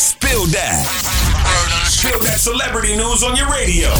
Spill that. Spill that celebrity news on your radio.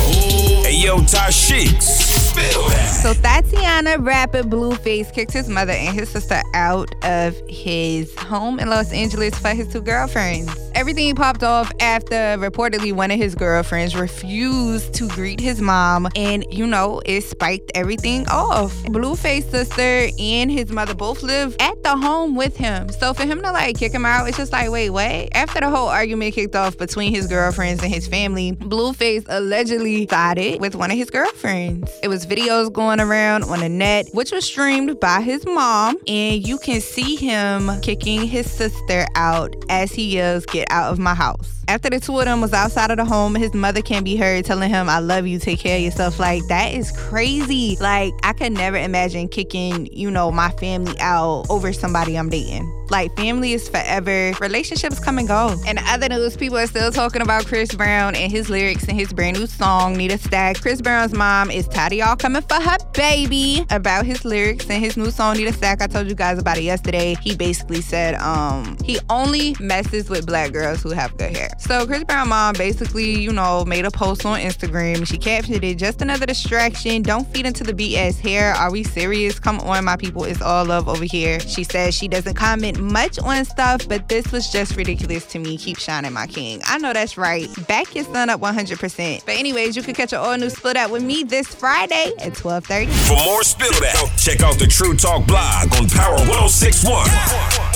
Hey, yo, Tashiks. So Thotiana rapper Blueface kicked his mother and his sister out of his home in Los Angeles for his two girlfriends. Everything popped off after reportedly one of his girlfriends refused to greet his mom, and you know, it spiked everything off. Blueface sister and his mother both live at the home with him. So for him to like kick him out, it's just like, wait, what? After the whole argument kicked off between his girlfriends and his family, Blueface allegedly sided with one of his girlfriends. It was videos going around on the net, which was streamed by his mom, and you can see him kicking his sister out as he yells, Get out of my house. After the two of them was outside of the home, his mother can be heard telling him, I love you, take care of yourself. Like, that is crazy. Like, I could never imagine kicking, you know, my family out over somebody I'm dating. Like, family is forever. Relationships come and go. And other news, people are still talking about Chris Brown and his lyrics in his brand new song, Need a Stack. Chris Brown's mom is tired of y'all coming for her baby about his lyrics and his new song, Need a Stack. I told you guys about it yesterday. He basically said, um, he only messes with black girls who have good hair. So Chris Brown mom basically, you know, made a post on Instagram. She captioned it, just another distraction. Don't feed into the BS hair. Are we serious? Come on, my people. It's all love over here. She says she doesn't comment much on stuff, but this was just ridiculous to me. Keep shining, my king. I know that's right. Back your son up 100%. But anyways, you can catch an all new split up with me this Friday at 1230. For more Spill Dat, check out the True Talk blog on Power 1061.